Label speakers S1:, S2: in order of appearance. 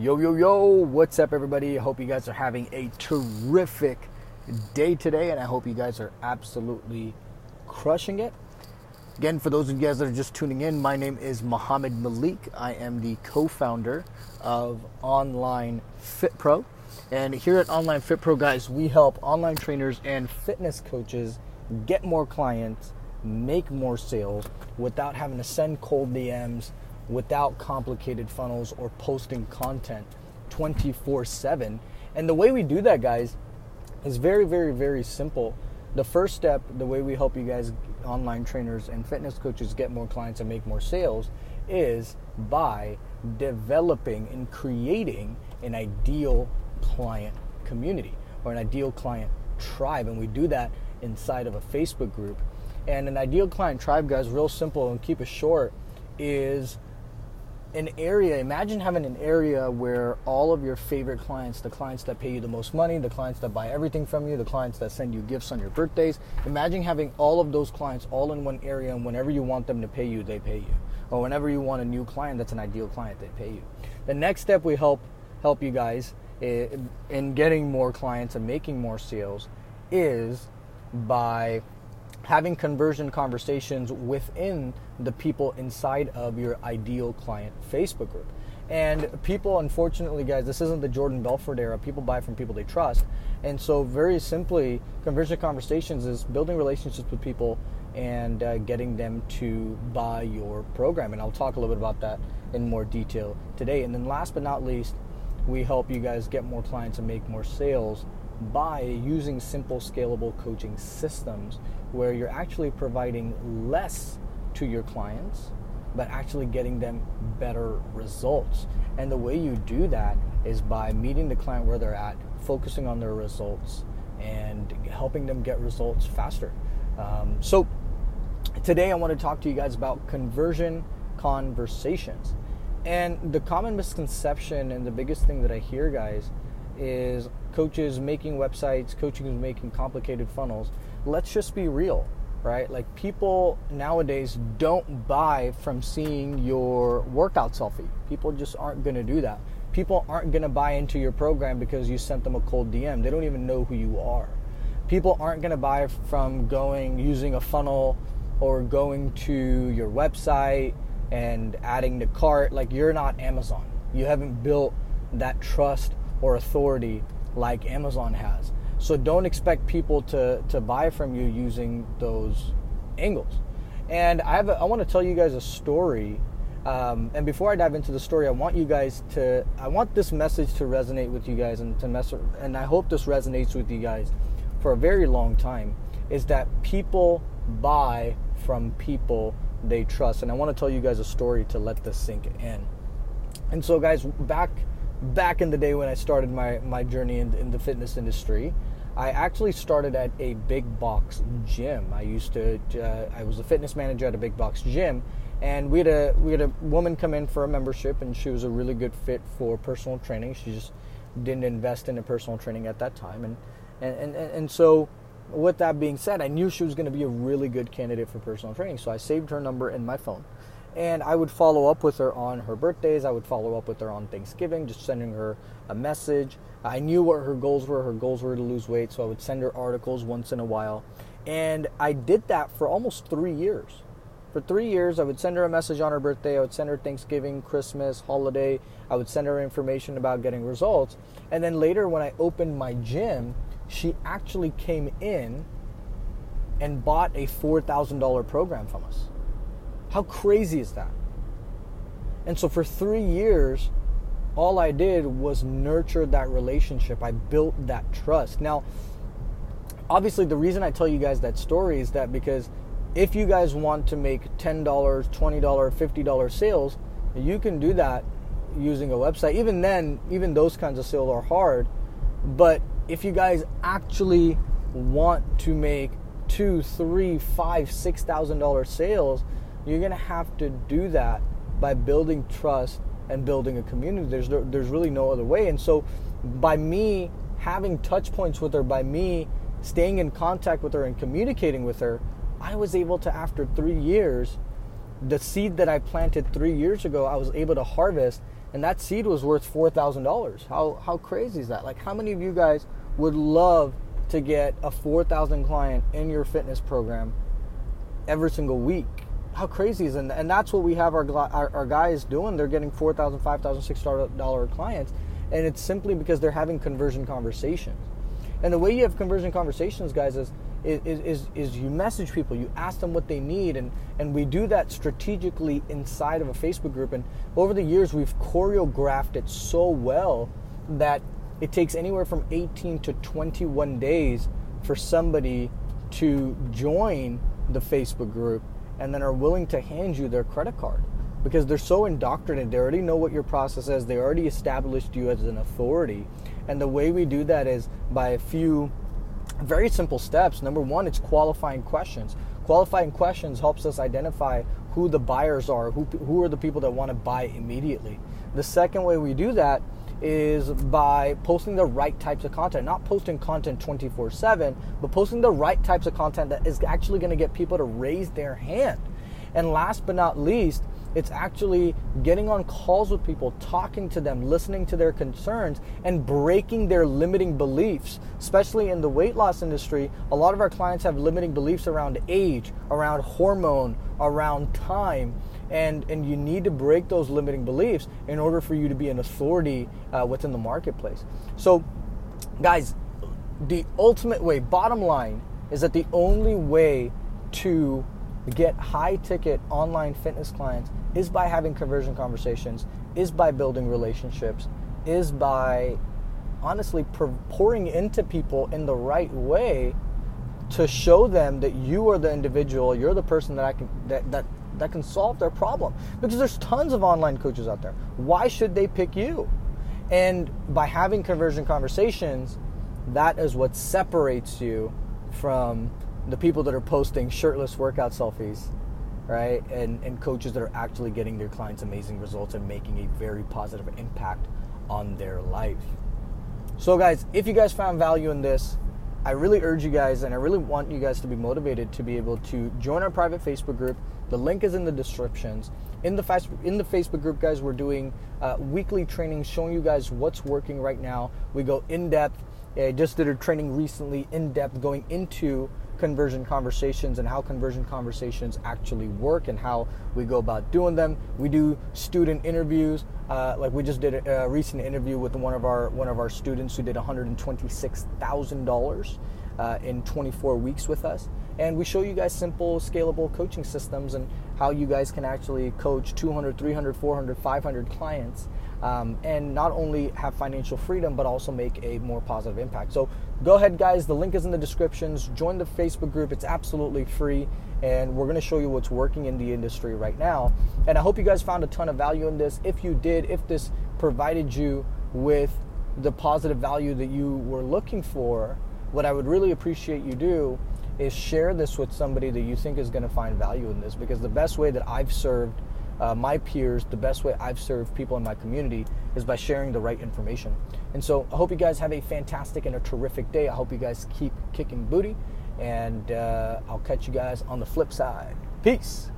S1: Yo, yo, yo, what's up, everybody? I hope you guys are having a terrific day today, and I hope you guys are absolutely crushing it. Again, for those of you guys that are just tuning in, my name is Mohammed Malik. I am the co founder of Online Fit Pro. And here at Online Fit Pro, guys, we help online trainers and fitness coaches get more clients, make more sales without having to send cold DMs without complicated funnels or posting content 24 7. And the way we do that, guys, is very, very, very simple. The first step, the way we help you guys, online trainers and fitness coaches, get more clients and make more sales, is by developing and creating an ideal client community or an ideal client tribe. And we do that inside of a Facebook group. And an ideal client tribe, guys, real simple and keep it short, is an area, imagine having an area where all of your favorite clients, the clients that pay you the most money, the clients that buy everything from you, the clients that send you gifts on your birthdays, imagine having all of those clients all in one area and whenever you want them to pay you, they pay you. Or whenever you want a new client that's an ideal client, they pay you. The next step we help help you guys eh, in getting more clients and making more sales is by having conversion conversations within the people inside of your ideal client Facebook group. And people, unfortunately, guys, this isn't the Jordan Belfort era. People buy from people they trust. And so, very simply, conversion conversations is building relationships with people and uh, getting them to buy your program. And I'll talk a little bit about that in more detail today. And then, last but not least, we help you guys get more clients and make more sales by using simple, scalable coaching systems where you're actually providing less to your clients, but actually getting them better results. And the way you do that is by meeting the client where they're at, focusing on their results, and helping them get results faster. Um, so, today I want to talk to you guys about conversion conversations. And the common misconception and the biggest thing that I hear, guys, is coaches making websites, coaches making complicated funnels. Let's just be real, right? Like people nowadays don't buy from seeing your workout selfie. People just aren't going to do that. People aren't going to buy into your program because you sent them a cold DM. They don't even know who you are. People aren't going to buy from going using a funnel or going to your website and adding the cart. Like you're not Amazon. You haven't built that trust or authority like Amazon has. So don't expect people to, to buy from you using those angles. And I have a, I want to tell you guys a story. Um, and before I dive into the story, I want you guys to I want this message to resonate with you guys and to mess and I hope this resonates with you guys for a very long time. Is that people buy from people they trust. And I want to tell you guys a story to let this sink in. And so, guys, back back in the day when I started my, my journey in, in the fitness industry, I actually started at a big box gym. I used to, uh, I was a fitness manager at a big box gym, and we had a we had a woman come in for a membership, and she was a really good fit for personal training. She just didn't invest in a personal training at that time, and and and, and so. With that being said, I knew she was going to be a really good candidate for personal training, so I saved her number in my phone and I would follow up with her on her birthdays. I would follow up with her on Thanksgiving, just sending her a message. I knew what her goals were. Her goals were to lose weight, so I would send her articles once in a while. And I did that for almost three years. For three years, I would send her a message on her birthday. I would send her Thanksgiving, Christmas, holiday. I would send her information about getting results. And then later, when I opened my gym, she actually came in and bought a $4,000 program from us. How crazy is that? And so for three years, all I did was nurture that relationship. I built that trust. Now, obviously, the reason I tell you guys that story is that because if you guys want to make $10, $20, $50 sales, you can do that using a website. Even then, even those kinds of sales are hard. But if you guys actually want to make two, three, five, six thousand dollar sales, you're going to have to do that by building trust and building a community. There's there's really no other way. And so by me having touch points with her, by me staying in contact with her and communicating with her, I was able to after 3 years the seed that I planted 3 years ago, I was able to harvest and that seed was worth four thousand dollars. How how crazy is that? Like, how many of you guys would love to get a four thousand client in your fitness program every single week? How crazy is and and that's what we have our our, our guys doing. They're getting four thousand, five thousand, six dollar clients, and it's simply because they're having conversion conversations. And the way you have conversion conversations, guys, is is, is, is you message people, you ask them what they need, and, and we do that strategically inside of a Facebook group. And over the years, we've choreographed it so well that it takes anywhere from 18 to 21 days for somebody to join the Facebook group and then are willing to hand you their credit card because they're so indoctrinated. They already know what your process is, they already established you as an authority. And the way we do that is by a few very simple steps. Number one, it's qualifying questions. Qualifying questions helps us identify who the buyers are, who, who are the people that want to buy immediately. The second way we do that is by posting the right types of content, not posting content 24 7, but posting the right types of content that is actually going to get people to raise their hand. And last but not least, it's actually getting on calls with people, talking to them, listening to their concerns, and breaking their limiting beliefs. Especially in the weight loss industry, a lot of our clients have limiting beliefs around age, around hormone, around time. And, and you need to break those limiting beliefs in order for you to be an authority uh, within the marketplace. So, guys, the ultimate way, bottom line, is that the only way to get high ticket online fitness clients is by having conversion conversations, is by building relationships, is by honestly pouring into people in the right way to show them that you are the individual, you're the person that I can that that that can solve their problem. Because there's tons of online coaches out there. Why should they pick you? And by having conversion conversations, that is what separates you from the people that are posting shirtless workout selfies, right? And, and coaches that are actually getting their clients amazing results and making a very positive impact on their life. So, guys, if you guys found value in this, I really urge you guys and I really want you guys to be motivated to be able to join our private Facebook group. The link is in the descriptions. In the, in the Facebook group, guys, we're doing uh, weekly training showing you guys what's working right now. We go in depth. I just did a training recently in depth going into conversion conversations and how conversion conversations actually work and how we go about doing them. We do student interviews. Uh, like we just did a, a, recent interview with one of our one of our students who did $126,000 uh, in 24 weeks with us, and we show you guys simple, scalable coaching systems and how you guys can actually coach 200, 300, 400, 500 clients um, and not only have financial freedom, but also make a more positive impact. So go ahead, guys. The link is in the descriptions. Join the Facebook group. It's absolutely free, and we're going to show you what's working in the industry right now. And I hope you guys found a ton of value in this. If you did, if this provided you with the positive value that you were looking for, what I would really appreciate you do is share this with somebody that you think is going to find value in this because the best way that I've served uh, my peers, the best way I've served people in my community is by sharing the right information. And so I hope you guys have a fantastic and a terrific day. I hope you guys keep kicking booty, and uh, I'll catch you guys on the flip side. Peace.